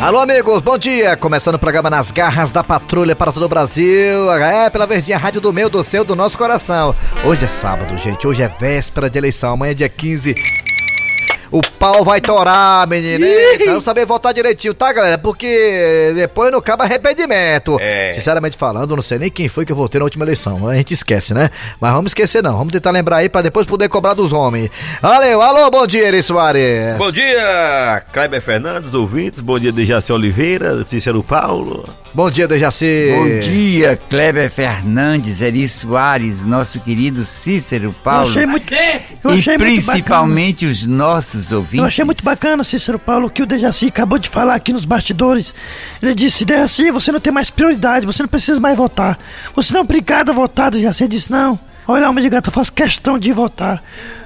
Alô, amigos, bom dia. Começando o programa Nas Garras da Patrulha para todo o Brasil. É, pela Verdinha Rádio do meu, do seu, do nosso coração. Hoje é sábado, gente. Hoje é véspera de eleição. Amanhã é dia 15 o pau vai torar, menino. Não saber votar direitinho, tá, galera? Porque depois não cabe arrependimento. É. Sinceramente falando, não sei nem quem foi que eu votei na última eleição. A gente esquece, né? Mas vamos esquecer não. Vamos tentar lembrar aí pra depois poder cobrar dos homens. Valeu, alô, bom dia, Eri Soares. Bom dia, Kleber Fernandes, ouvintes. Bom dia, Dejaci Oliveira, Cícero Paulo. Bom dia, Dejaci. Bom dia, Kleber Fernandes, Eri Soares, nosso querido Cícero Paulo. Eu achei muito, eu achei e principalmente muito os nossos ouvintes. Eu achei muito bacana, Cícero Paulo, que o Dejaci acabou de falar aqui nos bastidores. Ele disse, Dejaci, você não tem mais prioridade, você não precisa mais votar. Você não é obrigado a votar, Dejaci. Ele disse, não. Olha, homem de gato, eu faço questão de votar.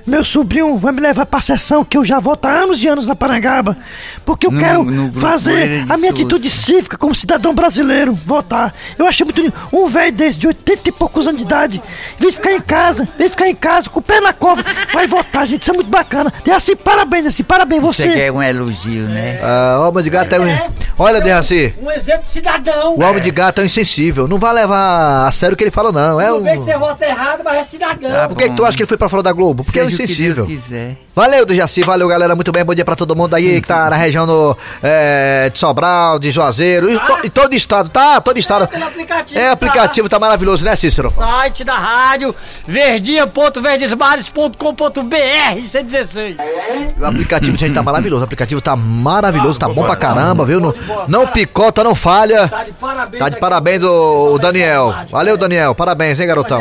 Meu sobrinho vai me levar pra sessão que eu já voto há anos e anos na Parangaba. Porque eu no, quero no fazer a minha atitude cívica como cidadão brasileiro, votar. Eu achei muito lindo. Um velho desse, de 80 e poucos anos de idade, vem ficar em casa, vem ficar em casa, com o pé na cova, vai votar, gente. Isso é muito bacana. E assim, parabéns, assim, parabéns você. Você quer um elogio, né? Ah, homem de gato é um. Olha, Derraci. Um exemplo de cidadão. O homem de gato é um insensível. Não vai levar a sério o que ele fala, não. É um. que você vota errado, mas é cidadão. Ah, por que, que tu acha que ele foi pra fora da Globo? Porque Seja é insensível. Valeu, do Jaci, valeu, galera. Muito bem, bom dia pra todo mundo aí que tá na região do, é, de Sobral, de Juazeiro, e, to, e todo estado, tá? Todo estado. Aplicativo, é, aplicativo tá maravilhoso, né, Cícero? Site da rádio, verdinha.verdesmares.com.br, C16. O aplicativo, gente, tá maravilhoso. O aplicativo tá maravilhoso, tá bom pra caramba, viu? Não, não picota, não falha. Tá de parabéns. Tá de parabéns o, o Daniel. Valeu, Daniel. Parabéns, hein, garotão?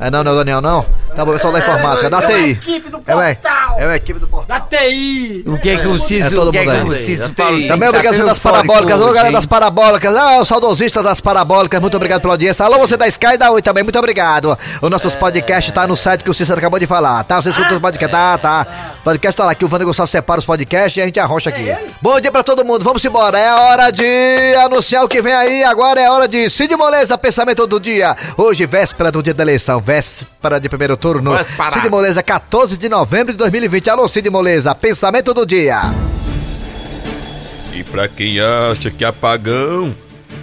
É não, não Daniel, não? Tá bom, pessoal da informática, da TI. É, ué, é a equipe do portal. Da TI. O que é que o Ciso, é o que é que o Ciso Paulo Também obrigado tá das parabólicas. Alô, galera das parabólicas. Ah, o saudosista das parabólicas. Muito obrigado pela audiência. Alô, você da Sky da Oi também. Muito obrigado. O nosso é... podcast tá no site que o Cícero acabou de falar. Tá? Você escuta os podcasts. Tá, tá. O podcast tá lá que o Wander Gonçalves separa os podcasts e a gente arrocha aqui. É Bom dia pra todo mundo. Vamos embora. É hora de anunciar o que vem aí. Agora é hora de Cid Moleza, pensamento do dia. Hoje, véspera do dia da eleição. Véspera de primeiro turno. Cid Moleza, 14 de novembro de 2020. Alô, Cid Moleza, pensamento do dia. E pra quem acha que apagão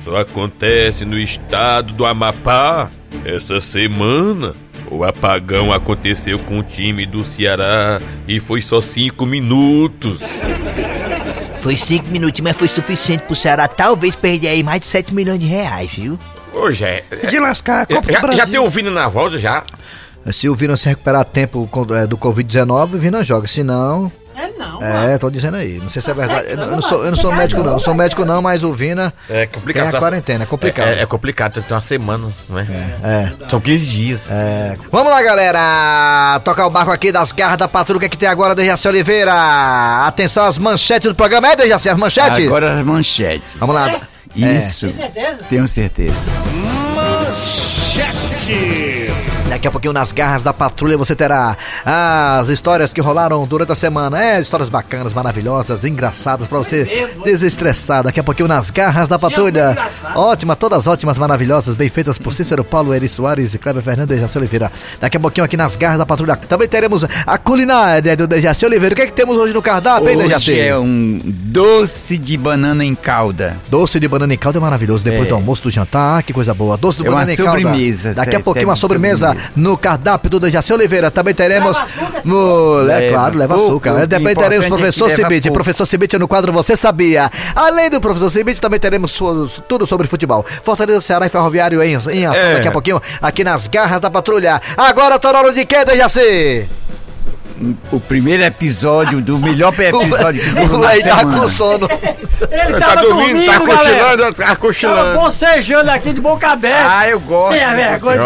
só acontece no estado do Amapá, essa semana o apagão aconteceu com o time do Ceará e foi só cinco minutos. Foi cinco minutos, mas foi suficiente pro Ceará talvez perder aí mais de 7 milhões de reais, viu? Ô, Jé. De lascar, a Copa já, do Brasil. Já tem ouvindo na voz já? Se o Vina se recuperar a tempo é, do Covid-19, o Vina joga. Se não. É não. É, tô dizendo aí. Não sei se é tá verdade. Eu, eu não sou, eu não sou médico, não. Eu sou médico, não, mas o Vina. É complicado. Tem a quarentena, é complicado. É, é, é complicado, tem uma semana, não é? É. São 15 dias. É. Vamos lá, galera. Tocar o barco aqui das garras da patrulha que tem agora, Dejaci Oliveira. Atenção às manchetes do programa. É, Dejaci, as manchetes? Agora as manchetes. Vamos lá. Isso. Tem certeza? Tenho certeza. Manchetes. Daqui a pouquinho nas garras da patrulha você terá as histórias que rolaram durante a semana. É, histórias bacanas, maravilhosas, engraçadas para você desestressar. Daqui a pouquinho nas garras da patrulha. Ótima, todas ótimas, maravilhosas, bem feitas por Cícero Paulo, Eri Soares e Cleber Fernandes e Jaci Oliveira. Daqui a pouquinho aqui nas garras da patrulha também teremos a culinária do Dejaci Oliveira. O que é que temos hoje no cardápio, hein, Dejaci? Hoje é um doce de banana em calda. Doce de banana em calda é maravilhoso. Depois é. do almoço, do jantar, que coisa boa. Doce de é banana calda. sobremesa. Daqui a pouquinho uma sobremesa, sobremesa no cardápio do Dejaci Oliveira. Também teremos. no, é claro, leva açúcar. também teremos o professor Cibite. Professor Cibite no quadro Você Sabia. Além do professor Cibite, também teremos tudo sobre futebol. Fortaleza, Ceará e Ferroviário em, em ação é. daqui a pouquinho, aqui nas garras da patrulha. Agora tá na hora de quê, Dejaci? O primeiro episódio do melhor episódio que teve na tá com sono. Ele tá dormindo, tá cochilando, tá cochilando. Tava bocejando aqui de boca aberta. Ah, eu gosto. É vergonha.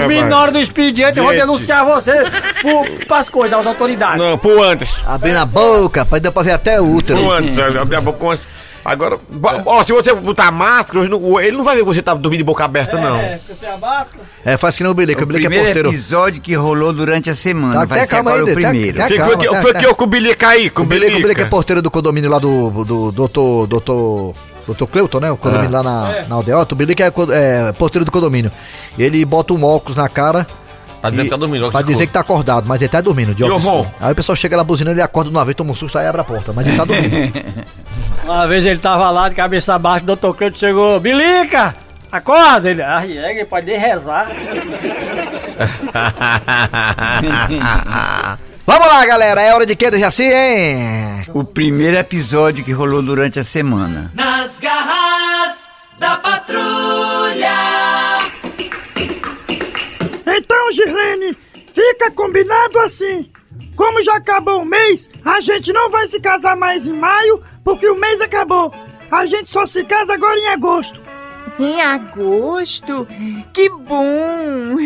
Dormindo na hora do expediente, eu vou denunciar você por, pras coisas, às autoridades. Não, por antes. Abrindo a boca, dar pra ver até o útero. Por antes, abrir a boca antes. Agora, ó, se você botar máscara, ele não vai ver que você tá dormindo de boca aberta, não. É, você a máscara. É, faz que não o Bilico, o Bilico é porteiro. episódio que rolou durante a semana, tá, vai ser agora aí, o primeiro. Tá, tá, que foi que o Bilico aí? Com o Bilico, o Bilico é porteiro do condomínio lá do, do doutor, doutor... Doutor Cleuton, né? O condomínio ah. lá na, é. na Aldeota. O Bilico é, é porteiro do condomínio. Ele bota um óculos na cara Pra dizer que tá dormindo. Pra dizer que tá acordado, mas ele tá dormindo. De aí o pessoal chega lá buzina, ele acorda de uma vez, toma um susto, aí abre a porta. Mas ele tá dormindo. uma vez ele tava lá de cabeça baixa, o doutor Cleiton chegou, Bilica! Acorda! Ele, ah, é, ele pode nem rezar. Vamos lá, galera, é hora de que do Jaci, hein? O primeiro episódio que rolou durante a semana. Nas garras da patrulha. Girlene, fica combinado assim. Como já acabou o mês, a gente não vai se casar mais em maio, porque o mês acabou. A gente só se casa agora em agosto. Em agosto? Que bom!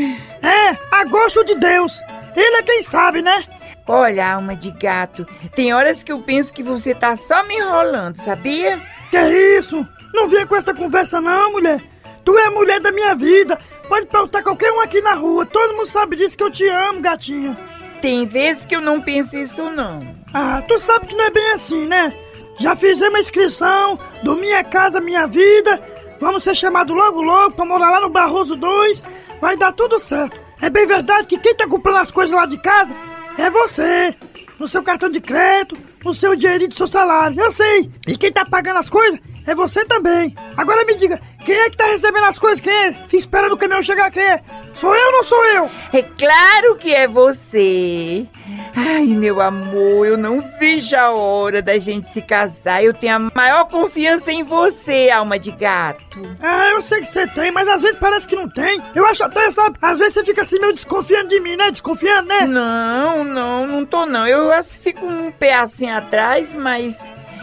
É, agosto de Deus. Ele é quem sabe, né? Olha, alma de gato, tem horas que eu penso que você tá só me enrolando, sabia? Que isso? Não venha com essa conversa não, mulher. Tu é a mulher da minha vida. Pode perguntar qualquer um aqui na rua. Todo mundo sabe disso que eu te amo, gatinha. Tem vezes que eu não penso isso não. Ah, tu sabe que não é bem assim, né? Já fizemos a inscrição do Minha Casa Minha Vida. Vamos ser chamados logo logo pra morar lá no Barroso 2. Vai dar tudo certo. É bem verdade que quem tá comprando as coisas lá de casa é você! No seu cartão de crédito, no seu dinheirinho do seu salário, eu sei! E quem tá pagando as coisas é você também! Agora me diga, quem é que tá recebendo as coisas? Quem é? Fica esperando o caminhão chegar, quem é? Sou eu ou não sou eu? É claro que é você! Ai, meu amor, eu não vejo a hora da gente se casar. Eu tenho a maior confiança em você, alma de gato. Ah, eu sei que você tem, mas às vezes parece que não tem. Eu acho até, sabe, às vezes você fica assim meio desconfiando de mim, né? Desconfiando, né? Não, não, não tô não. Eu fico um pé assim atrás, mas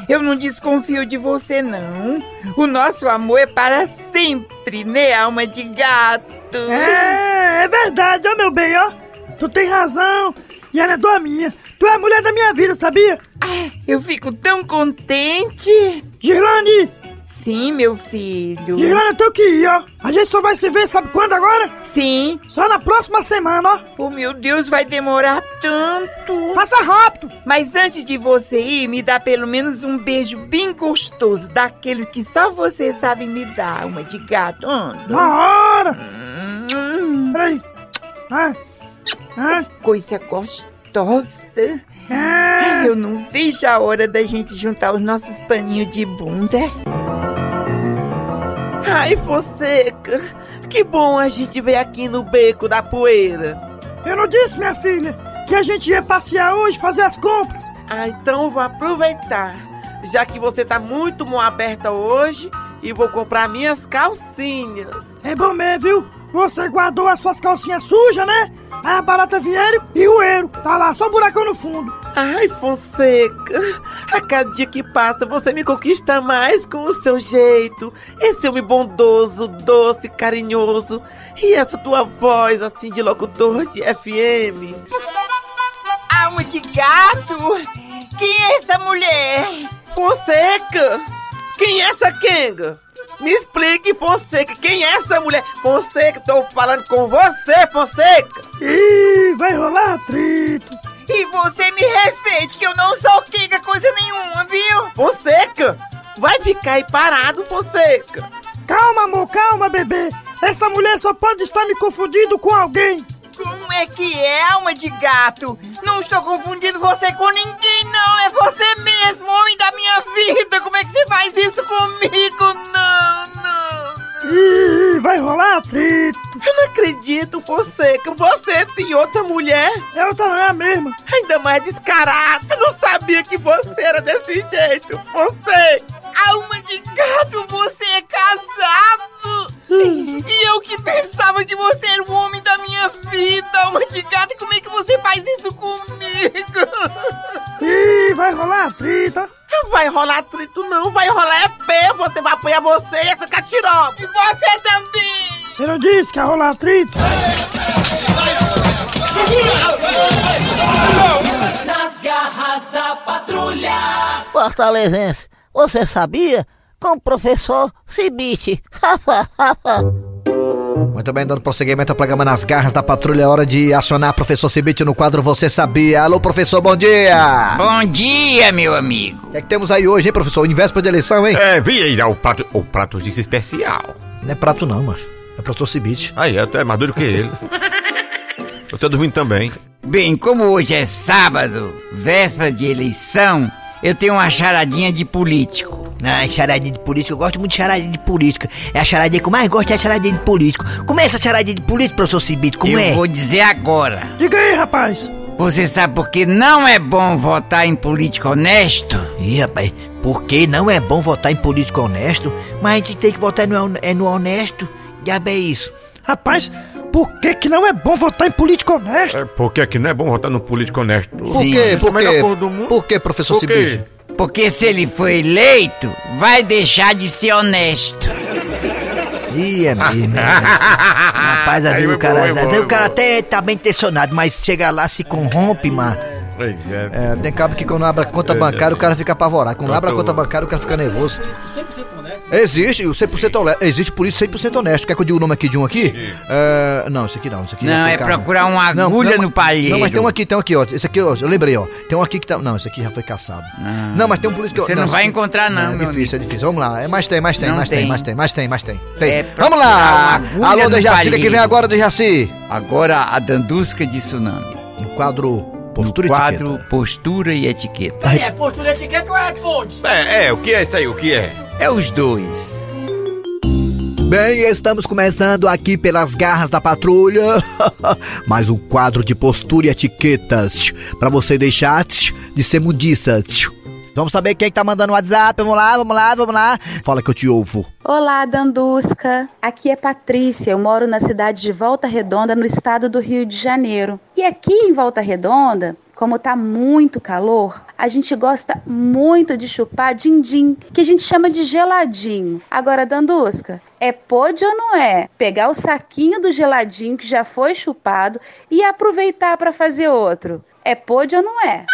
eu não desconfio de você, não. O nosso amor é para sempre, né, alma de gato? É, é verdade, ó, meu bem, ó. Tu tem razão. E ela é tua minha. Tu é a mulher da minha vida, sabia? Ah, eu fico tão contente. Girlane! Sim, meu filho. Eu tenho que ir, ó. A gente só vai se ver, sabe quando agora? Sim. Só na próxima semana, ó. Oh, meu Deus, vai demorar tanto. Passa rápido. Mas antes de você ir, me dá pelo menos um beijo bem gostoso, daqueles que só você sabe me dar. Uma de gato. Anda. Na hora. Hum. Peraí. Ah. Coisa gostosa. Ah. Eu não vejo a hora da gente juntar os nossos paninhos de bunda. Ai, Fonseca, que bom a gente ver aqui no beco da poeira. Eu não disse, minha filha, que a gente ia passear hoje, fazer as compras. Ah, então vou aproveitar. Já que você tá muito mão aberta hoje, e vou comprar minhas calcinhas. É bom mesmo, viu? Você guardou as suas calcinhas sujas, né? Aí a barata vieram e o eiro. Tá lá, só buracão no fundo. Ai, Fonseca, a cada dia que passa você me conquista mais com o seu jeito. Esse homem bondoso, doce, carinhoso. E essa tua voz assim de locutor de FM. Alma de gato! Quem é essa mulher? Fonseca! Quem é essa Kenga? Me explique, Fonseca, quem é essa mulher? Fonseca, tô falando com você, Fonseca! Ih, vai rolar atrito! E você me respeite, que eu não sou Kenga coisa nenhuma, viu? Fonseca, vai ficar aí parado, Fonseca! Calma, amor, calma, bebê! Essa mulher só pode estar me confundindo com alguém! Como é que é, alma de gato? Não estou confundindo você com ninguém, não! É você mesmo, homem da minha vida! Como é que você faz isso comigo? Não, não! Ih, vai rolar atrito! Eu não acredito, você, que você tem outra mulher! Eu também é a mesma! Ainda mais descarada! Eu não sabia que você era desse jeito! Você! Alma de gato, você é casado! E eu que pensava que você era o homem da minha vida, alma de gato, como é que você faz isso comigo? Ih, vai rolar trita. Vai rolar atrito não, vai rolar é pé, você vai apanhar você e essa catiroba. E você também. Eu não disse que ia rolar atrito. Nas garras da patrulha. Fortalezense, você sabia? Com o professor Cibite. Muito bem, dando prosseguimento ao programa Nas Garras da Patrulha, é hora de acionar professor Cibite no quadro Você Sabia. Alô, professor, bom dia! Bom dia, meu amigo! O que é que temos aí hoje, hein, professor? Em véspera de eleição, hein? É, vi aí o prato, o prato disso especial. Não é prato não, mas é professor Cibite. Aí, é, tu é mais duro que ele. Eu tô dormindo também. Bem, como hoje é sábado, véspera de eleição, eu tenho uma charadinha de político. Ah, charadinha de política, eu gosto muito de charadinha de política. É a charadinha que eu mais gosto, é a charadinha de político. Como é essa charadinha de político, professor Cibito? Como eu é? vou dizer agora. Diga aí, rapaz. Você sabe por que não é bom votar em político honesto? Ih, rapaz, por que não é bom votar em político honesto? Mas a gente tem que votar no, é no honesto. Diabo é isso. Rapaz, por que que não é bom votar em político honesto? É, por que é que não é bom votar no político honesto? Por Sim. quê? Por É quê? cor do mundo. Por quê, professor Por quê? Porque se ele for eleito, vai deixar de ser honesto. Ih, é mesmo. é. Rapaz, às vezes foi o cara, bom, bom, o cara até tá bem intencionado, mas chega lá, se corrompe, mano. Pois é. É, tem cabo que quando abre a conta bancária o cara fica apavorado. Quando abre a conta bancária o cara fica nervoso. 100% honesto? Existe, o 100% honesto. Existe por isso 100% honesto. Quer que eu diga o nome aqui de um aqui? É, não, esse aqui não. Esse aqui Não, é procurar uma Não, agulha não, no palheiro. Não, mas tem um aqui, tem um aqui, ó. Esse aqui, ó, eu lembrei, ó. Tem um aqui que tá. Não, esse aqui já foi caçado. Não, mas tem um eu. Você não vai esse- encontrar, não, É difícil, é difícil. Vamos lá. É, mas tem, mas tem, Não mas tem, tem. mas tem, mas tem, mas tem. Tem. É Vamos lá! Alô, no Dejaci, que vem agora, Dejaci. Agora a dandusca de tsunami. Em quadro Postura e quadro Etiqueta. Postura e Etiqueta. É postura etiqueta ou é pode? É, é, o que é isso aí? O que é? É os dois. Bem, estamos começando aqui pelas garras da patrulha. Mais um quadro de postura e etiquetas. Pra você deixar de ser mudiça. Vamos saber quem que tá mandando o WhatsApp. Vamos lá, vamos lá, vamos lá. Fala que eu te ouvo. Olá, Dandusca. Aqui é Patrícia. Eu moro na cidade de Volta Redonda, no estado do Rio de Janeiro. E aqui em Volta Redonda, como tá muito calor, a gente gosta muito de chupar din-din, que a gente chama de geladinho. Agora, Dandusca, é pode ou não é pegar o saquinho do geladinho que já foi chupado e aproveitar para fazer outro? É pode ou não é?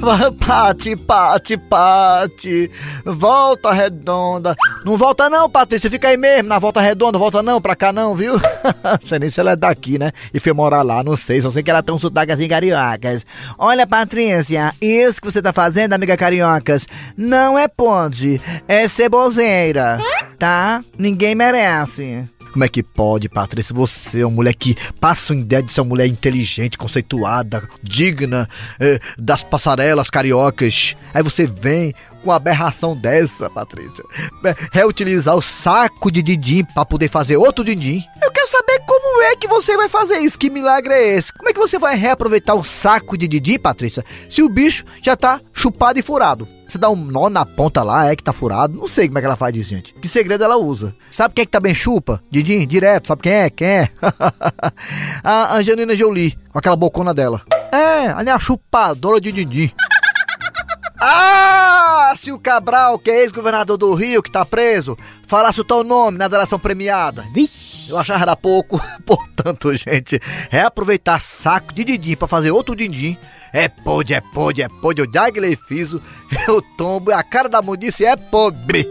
Pati, Pati, Pati. Volta redonda. Não volta não, Patrícia. Fica aí mesmo na volta redonda. Volta não pra cá não, viu? Sei nem se ela é daqui, né? E foi morar lá, não sei. Só sei que ela tem um sotaque assim cariocas. Olha, Patrícia, isso que você tá fazendo, amiga cariocas, não é ponte. É ceboseira, tá? Ninguém merece. Como é que pode, Patrícia? Você é uma mulher que passa uma ideia de ser uma mulher inteligente, conceituada, digna eh, das passarelas cariocas. Aí você vem com aberração dessa, Patrícia. Eh, Reutilizar o saco de dindim pra poder fazer outro dindim. Eu quero saber como é que você vai fazer isso. Que milagre é esse? Como é que você vai reaproveitar um saco de dindim, Patrícia, se o bicho já tá chupado e furado? Você dá um nó na ponta lá, é que tá furado. Não sei como é que ela faz isso, gente. Que segredo ela usa? Sabe quem é que também chupa? Didim, direto. Sabe quem é? Quem é? a Angelina Jolie, com aquela bocona dela. É, é a chupadora de Didim. Ah, se o Cabral, que é ex-governador do Rio, que tá preso, falasse o teu nome na delação premiada. Vixe, eu achava era pouco. Portanto, gente, reaproveitar saco de Didim pra fazer outro Didim. É pode, é pode, é pode. Eu já que fiz, eu tombo, a cara da mundice é pobre.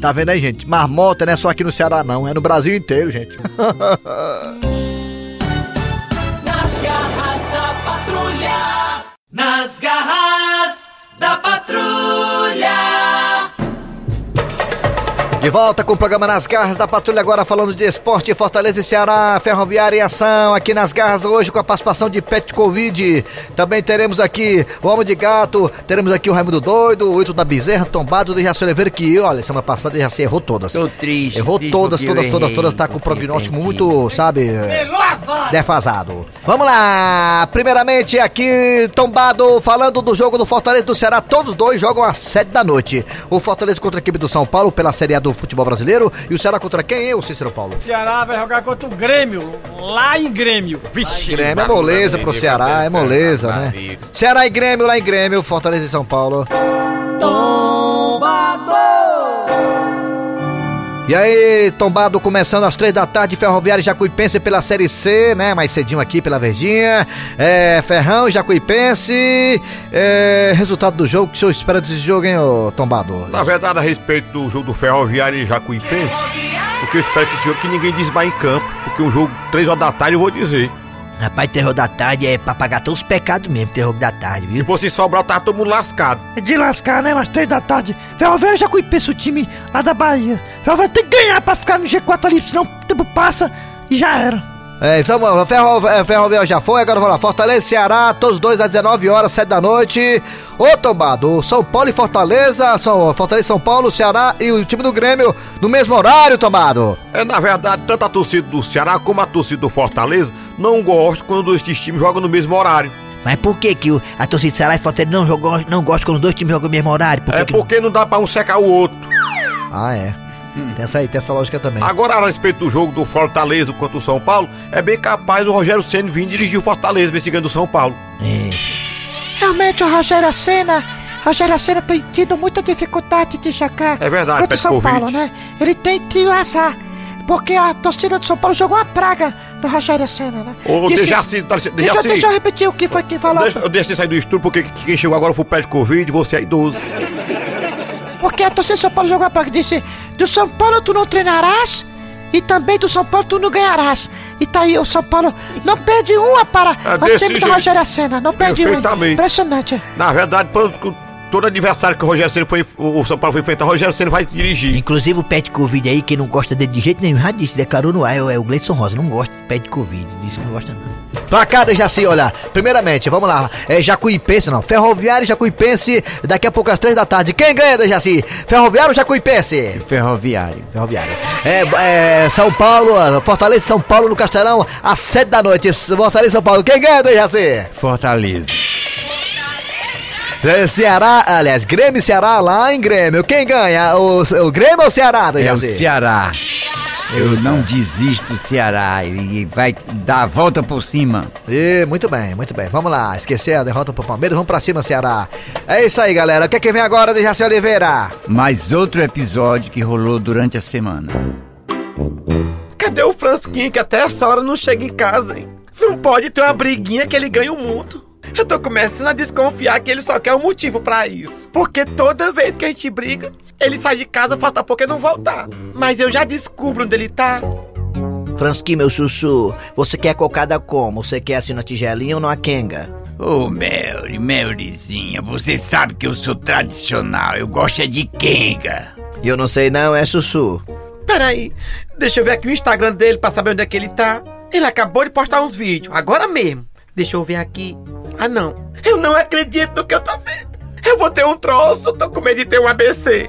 Tá vendo aí, gente? Marmota não é só aqui no Ceará, não. É no Brasil inteiro, gente. Nas garras da patrulha. Nas garras De volta com o programa Nas Garras da Patrulha, agora falando de esporte, Fortaleza e Ceará, Ferroviária em ação, aqui nas garras hoje com a participação de Pet Covid. Também teremos aqui o Homem de Gato, teremos aqui o Raimundo Doido, o Ito da Bezerra, Tombado de Jaci Oliveira, que, olha, semana passada já se errou todas. Tô triste. Errou todas, todas, todas, todas, tá com porque prognóstico muito, sabe, defasado. Vamos lá, primeiramente aqui, Tombado, falando do jogo do Fortaleza e do Ceará, todos dois jogam às sete da noite. O Fortaleza contra a equipe do São Paulo pela Série A do futebol brasileiro e o Ceará contra quem, eu, Cícero Paulo? O Ceará vai jogar contra o Grêmio, lá em Grêmio. Vixe, Grêmio é moleza pro Ceará, é moleza, né? Ceará e Grêmio, lá em Grêmio, Fortaleza e São Paulo. E aí, tombado começando às três da tarde, Ferroviária Jacuipense pela Série C, né? Mais cedinho aqui pela Verdinha. É, Ferrão, Jacuipense. É, resultado do jogo, o que o senhor espera desse jogo, hein, ô tombado? Na verdade, a respeito do jogo do Ferroviário e Jacuipense, o que eu espero que esse jogo que ninguém desmaie em campo, porque um jogo três horas da tarde eu vou dizer. Rapaz, terror da tarde é pra pagar todos os pecados mesmo, terror da tarde, Se viu? fosse Sobral, tava todo mundo lascado. É de lascar, né? Mas três da tarde. Ferroviária já conhece o time lá da Bahia. Ferroviária tem que ganhar pra ficar no G4 ali, senão o tempo passa e já era. É, então, ferro, é, Ferroviário já foi, agora vamos lá. Fortaleza e Ceará, todos dois às 19 horas, 7 da noite. Ô, Tombado, São Paulo e Fortaleza, São, Fortaleza e São Paulo, Ceará e o time do Grêmio no mesmo horário, Tombado. É, na verdade, tanto a torcida do Ceará como a torcida do Fortaleza não gostam quando esses times jogam no mesmo horário. Mas por que que a torcida do Ceará e Fortaleza não, jogou, não gosta quando os dois times jogam no mesmo horário? Por é que porque não dá pra um secar o outro. Ah, é. Hum. Tem essa aí, tem essa lógica também. Agora, a respeito do jogo do Fortaleza contra o São Paulo, é bem capaz o Rogério Senna vir dirigir o Fortaleza, investigando o São Paulo. É. Realmente o Rogério Senna, Rogério Senna tem tido muita dificuldade de jogar É verdade, contra o São Covid. Paulo, né? Ele tem tido azar, porque a torcida do São Paulo jogou uma praga no Rogério Senna, né? Ô, Disse- deixa assim, deixa, Deixa, deixa deixa eu assim. repetir o que foi que falou. Deixa, deixa você sair do estúdio, porque quem chegou agora foi o pé de Covid, você é idoso. Porque a torcida do São Paulo jogou uma praga. Disse: Do São Paulo tu não treinarás e também do São Paulo tu não ganharás. E tá aí, o São Paulo não perde uma para É o time jeito. Rogério Senna. Não perde uma. Impressionante. Na verdade, todo, aniversário que o Rogério Senna foi, o São Paulo foi enfrentar, o Rogério Senna vai dirigir. Inclusive o pé de Covid aí, que não gosta dele de jeito nenhum, já disse, declarou no ar, é o- é o Gleidson Rosa, não gosta de pé de Covid, disse que não gosta não. Pra cá, Dejaci, olha, primeiramente, vamos lá, é Jacuipense, não, Ferroviário e Jacuipense, daqui a pouco às três da tarde, quem ganha, Dejaci? Ferroviário ou Jacuipense? Ferroviário. Ferroviário. É, é, São Paulo, Fortaleza São Paulo no Castelão, às sete da noite, Fortaleza São Paulo, quem ganha, Dejaci? Fortaleza. É, Ceará, aliás, Grêmio e Ceará lá em Grêmio, quem ganha? O, o Grêmio ou o Ceará, É o? Ceará. Eu não desisto do Ceará. E vai dar a volta por cima. E, muito bem, muito bem. Vamos lá, esquecer a derrota pro Palmeiras, vamos pra cima, Ceará. É isso aí, galera. O que é que vem agora, Dejaci Oliveira? Mais outro episódio que rolou durante a semana. Cadê o Fransquinho que até essa hora não chega em casa, hein? Não pode ter uma briguinha que ele ganha o mundo. Eu tô começando a desconfiar que ele só quer um motivo pra isso. Porque toda vez que a gente briga, ele sai de casa, falta pouco e não voltar. Mas eu já descubro onde ele tá. Fransky, meu chuchu, você quer cocada como? Você quer assim na tigelinha ou na quenga? Ô, Mary, Maryzinha, você sabe que eu sou tradicional. Eu gosto é de quenga. E eu não sei não, é chuchu. Peraí, deixa eu ver aqui o Instagram dele pra saber onde é que ele tá. Ele acabou de postar uns vídeos, agora mesmo. Deixa eu ver aqui. Ah, não. Eu não acredito no que eu tô vendo. Eu vou ter um troço, tô com medo de ter um ABC.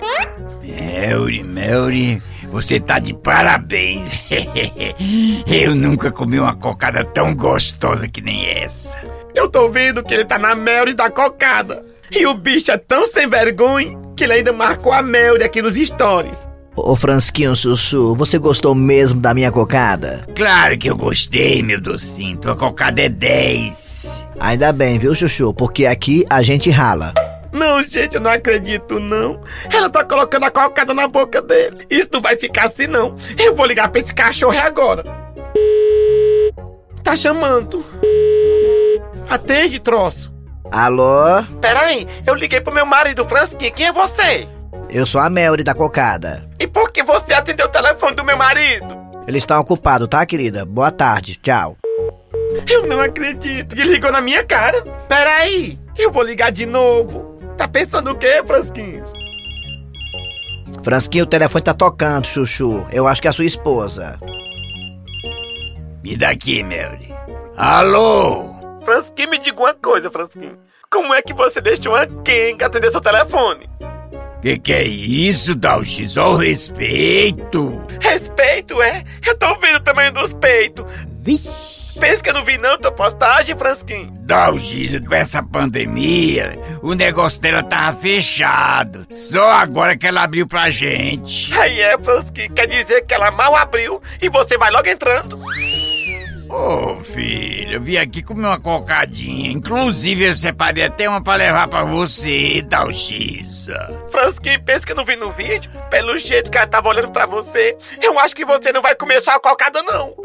Mary, Mary, você tá de parabéns. eu nunca comi uma cocada tão gostosa que nem essa. Eu tô vendo que ele tá na Mary da cocada. E o bicho é tão sem vergonha que ele ainda marcou a Mary aqui nos stories. Ô Fransquinho, chuchu, você gostou mesmo da minha cocada? Claro que eu gostei, meu docinho. Tua cocada é 10. Ainda bem, viu, chuchu? Porque aqui a gente rala. Não, gente, eu não acredito, não. Ela tá colocando a cocada na boca dele. Isso não vai ficar assim, não. Eu vou ligar pra esse cachorro agora. Tá chamando. Atende, troço. Alô? Peraí, eu liguei pro meu marido, Fransky. Quem é você? Eu sou a Melry da cocada. E por que você atendeu o telefone do meu marido? Eles estão ocupados, tá, querida? Boa tarde, tchau. Eu não acredito que ligou na minha cara. Peraí, eu vou ligar de novo. Tá pensando o quê, Fransquinho? Fransquinho, o telefone tá tocando, chuchu. Eu acho que é a sua esposa. Me dá aqui, Mary. Alô? Fransquinho, me diga uma coisa, Fransquinho. Como é que você deixou uma Kenga atender seu telefone? Que que é isso, Dalchis? Ó o respeito. Respeito, é? Eu tô vendo o tamanho dos peitos. Vixe. Pensa que eu não vi não tua postagem, Fransquinho? Dalgisa, com essa pandemia, o negócio dela tava fechado. Só agora que ela abriu pra gente. Aí é, Fransquinho. Quer dizer que ela mal abriu e você vai logo entrando. Ô, filho, eu vim aqui comer uma cocadinha. Inclusive, eu separei até uma pra levar pra você, Dalgisa. Fransquinho, pensa que eu não vi no vídeo? Pelo jeito que ela tava olhando pra você, eu acho que você não vai comer só a cocada, não.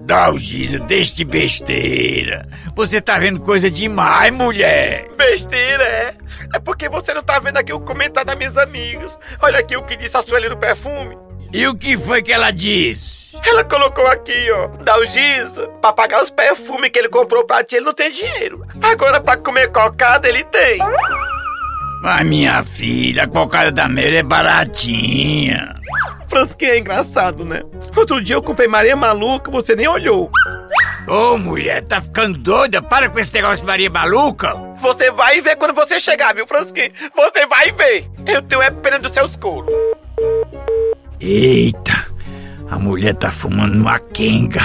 Dalgisa, deixa de besteira. Você tá vendo coisa demais, mulher. Besteira, é? É porque você não tá vendo aqui o comentário das minhas amigas. Olha aqui o que disse a Sueli do perfume. E o que foi que ela disse? Ela colocou aqui, ó, Dalgisa, pra pagar os perfumes que ele comprou pra ti, ele não tem dinheiro. Agora, pra comer cocada, ele tem. Mas minha filha, a cocada da Mary é baratinha. Fransquinha é engraçado, né? Outro dia eu comprei Maria Maluca, você nem olhou. Ô, mulher, tá ficando doida? Para com esse negócio de Maria Maluca. Você vai ver quando você chegar, viu, Fransquinha? Você vai ver. Eu tenho é pena dos seus couros. Eita, a mulher tá fumando uma quenga.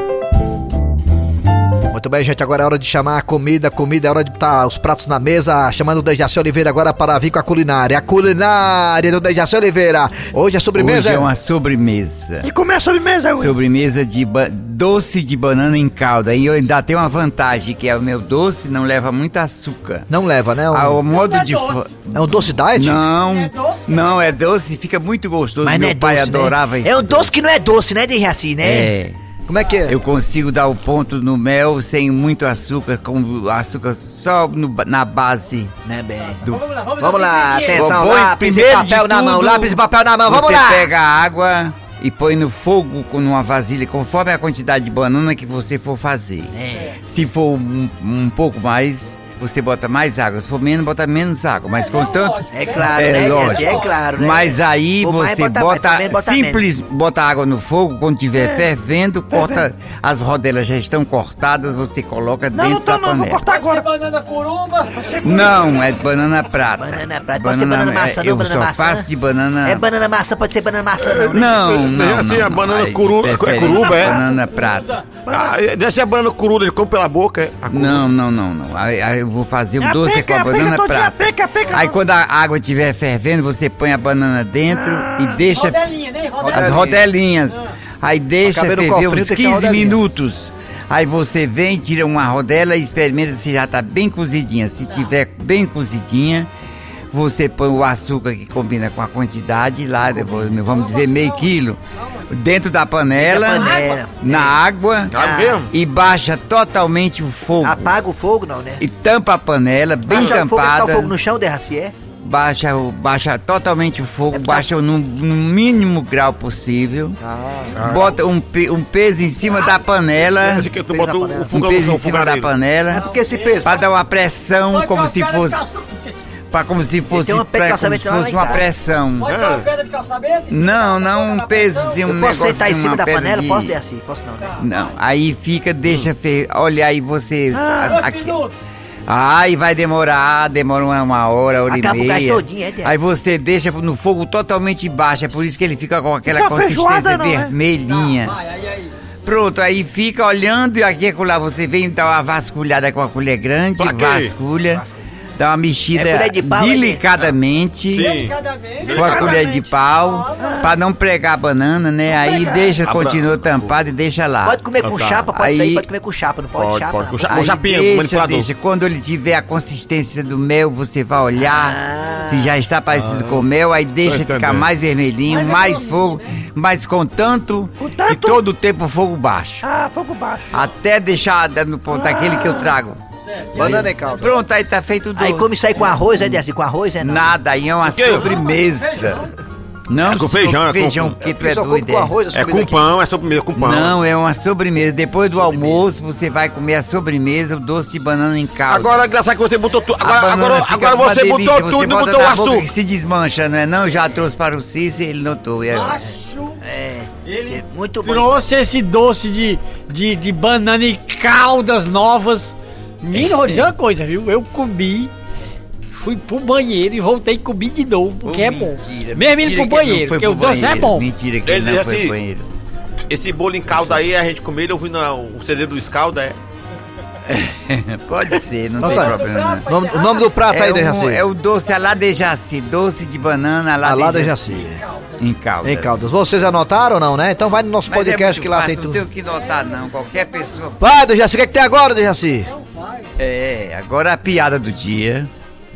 Muito bem, gente, agora é hora de chamar a comida, comida, é hora de botar os pratos na mesa, chamando o Dejaci Oliveira agora para vir com a culinária. A culinária do Dejaci Oliveira. Hoje é sobremesa. Hoje é uma sobremesa. E como é a sobremesa, Will? Sobremesa de doce de banana em calda. E eu ainda tenho uma vantagem, que é o meu doce não leva muito açúcar. Não leva, né? Ah, Um- o modo de... fa- É um doce diet? Não, não, é doce, fica muito gostoso. Mas meu não é pai doce, né? adorava esse É um doce que não é doce, né, Dejaci, né? É. Como é que é? Eu consigo dar o ponto no mel sem muito açúcar, com açúcar só no- na base Né, bem? do. Vamos lá, atenção, Põe lápis e primeiro de papel na mão, lápis e papel na mão, vamos você lá! pega a água e põe no fogo com uma vasilha, conforme a quantidade de banana que você for fazer. É. Se for um, um pouco mais, você bota mais água. Se for menos, bota menos água. Mas contanto. É claro, É né, lógico. É claro, né? Mas aí você bota bota, bota simples, bota água no fogo, quando estiver É. fervendo, corta, as rodelas já estão cortadas, você coloca Não, não dentro tô da não, vou panela. cortar agora. banana curumba. Não, é banana prata. Banana prata, pode ser banana maçã, não eu banana só maçã? faço de banana... É banana maçã, pode ser banana maçã, não, né? Não, não, não. a banana não. Aí, curu- de é curuba, é? Banana prata. Ah, deve ser a banana curuda, ele come pela boca. é? Não, não, não, não. Vou fazer o É a doce peca, com a a peca banana todinha, prata. a peca, a peca. Aí quando a água estiver fervendo, você põe a banana dentro e deixa Rodelinha, né? Rodelinha. as rodelinhas. Aí deixa ferver cofrinho, uns tem que ter 15 rodelinha. minutos. Aí você vem, tira uma rodela e experimenta se já tá bem cozidinha. Se tiver bem cozidinha, você põe o açúcar que combina com a quantidade lá, vamos dizer meio quilo, dentro da panela, Dentro da panela. na água Ah, mesmo? e baixa totalmente o fogo. Apaga o fogo, não, né? E tampa a panela, bem Baixa o fogo, tá o tampada. fogo no chão, Dejaci, é? Baixa, o- baixa totalmente o fogo, É baixa no, no mínimo grau possível. Ah. Bota um, pe- um peso em cima da panela. Que tu bota o, o Um peso em cima da fogareiro. É panela. porque esse peso. Pra dar uma pressão, como se fosse. Pra, como se fosse. uma pra- como se fosse uma pressão. Pode ser uma pedra de calçamento? Não, não um peso assim, um Eu posso negócio sentar em assim, cima da panela? de- Posso, Dejaci? Posso não, né? Não, aí fica, deixa fer... Olha aí você. Ah, Dois aqui-. Ai, vai demorar, demora uma, uma hora, hora Acaba o e gás meia. todinho, é? Aí você deixa no fogo totalmente baixo, é por isso que ele fica com aquela é consistência não, né? vermelhinha. Vai, aí, aí. Pronto, aí fica olhando e aqui e lá você vem dar uma vasculhada com a colher grande, vasculha, dá uma mexida É de pau, é, delicadamente. Vez. Com a colher de pau, pra não pregar a banana, né? Aí deixa, continua tampado e deixa lá. Pode comer com chapa, pode Aí- sair, pode comer com chapa, não pode, Pode, chapa, pode. não. Com cha- Aí com chapinha, deixa, manipulador. deixa. Quando ele tiver a consistência do mel, você vai olhar Ah. se já está parecido com mel, aí deixa ficar entendendo. mais vermelhinho, mais fogo, mas com tanto Com tanto- e todo o tempo fogo baixo. Ah, fogo baixo. Até deixar no ponto aquele que eu trago. Banana em calda. Pronto, aí tá feito o doce. Aí come isso aí com arroz, é Dejaci? Com arroz, é não? Nada, aí é uma sobremesa. Não, É com feijão, é com- feijão que tu é doido. com é. arroz, É com aqui. pão, é sobremesa com pão. Não, é uma sobremesa. Depois do almoço, você vai comer a sobremesa, o doce de banana em calda. Agora, engraçado que você botou tudo. A Agora, agora, agora você delícia, botou tudo e botou o açúcar. que se desmancha, não é não? Já trouxe para o Cícero, ele notou. É, É, Ele é muito bom. trouxe esse doce de, de, de banana e caldas novas. Menino, vou dizer uma coisa, viu? Eu comi, fui pro banheiro e voltei e comi de novo, porque é bom. Mentira, Mesmo indo pro ele não banheiro, porque o doce é bom. Mentira que Ele ele não foi assim, pro banheiro. Esse bolo em calda aí, a gente comeu, eu fui no CD do Scalda, é. Pode ser, não tem Antônio, problema. não. O nome, o nome do prato aí, É, um, Dejaci. é o doce alá de jaci, doce de banana alá, Alá de de jaci. Em caldas. Em Caldas. Vocês anotaram ou não, né? Então vai no nosso Mas é podcast muito que lá fácil, tem não tudo. tenho que notar não, qualquer pessoa... Vai, Dejaci, o que, é que tem agora, Dejaci? É, agora a piada do dia.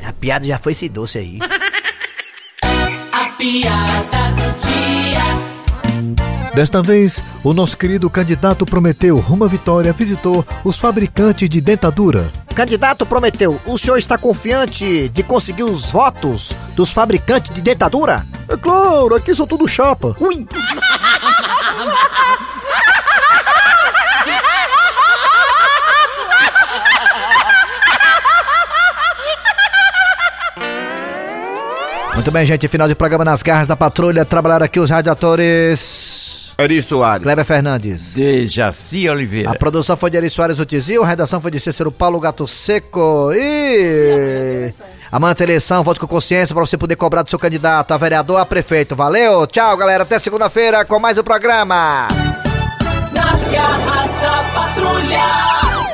A piada já foi esse doce aí. Desta vez, o nosso querido candidato Prometeu rumo à vitória visitou os fabricantes de dentadura. Candidato prometeu, o senhor está confiante de conseguir os votos dos fabricantes de dentadura? É claro, aqui são tudo chapa. Ui! Muito bem, gente. Final de programa nas garras da patrulha. Trabalharam aqui os radiadores. Eri Soares. Kleber Fernandes. Dejaci Oliveira. A produção foi de Eri Soares Utizil, a redação foi de Cícero Paulo Gato Seco e... Amanhã tem eleição, voto com consciência para você poder cobrar do seu candidato a vereador, a prefeito. Valeu, tchau galera, até segunda-feira com mais um programa. Nas garras da patrulha,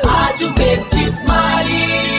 Rádio Verdes Maria.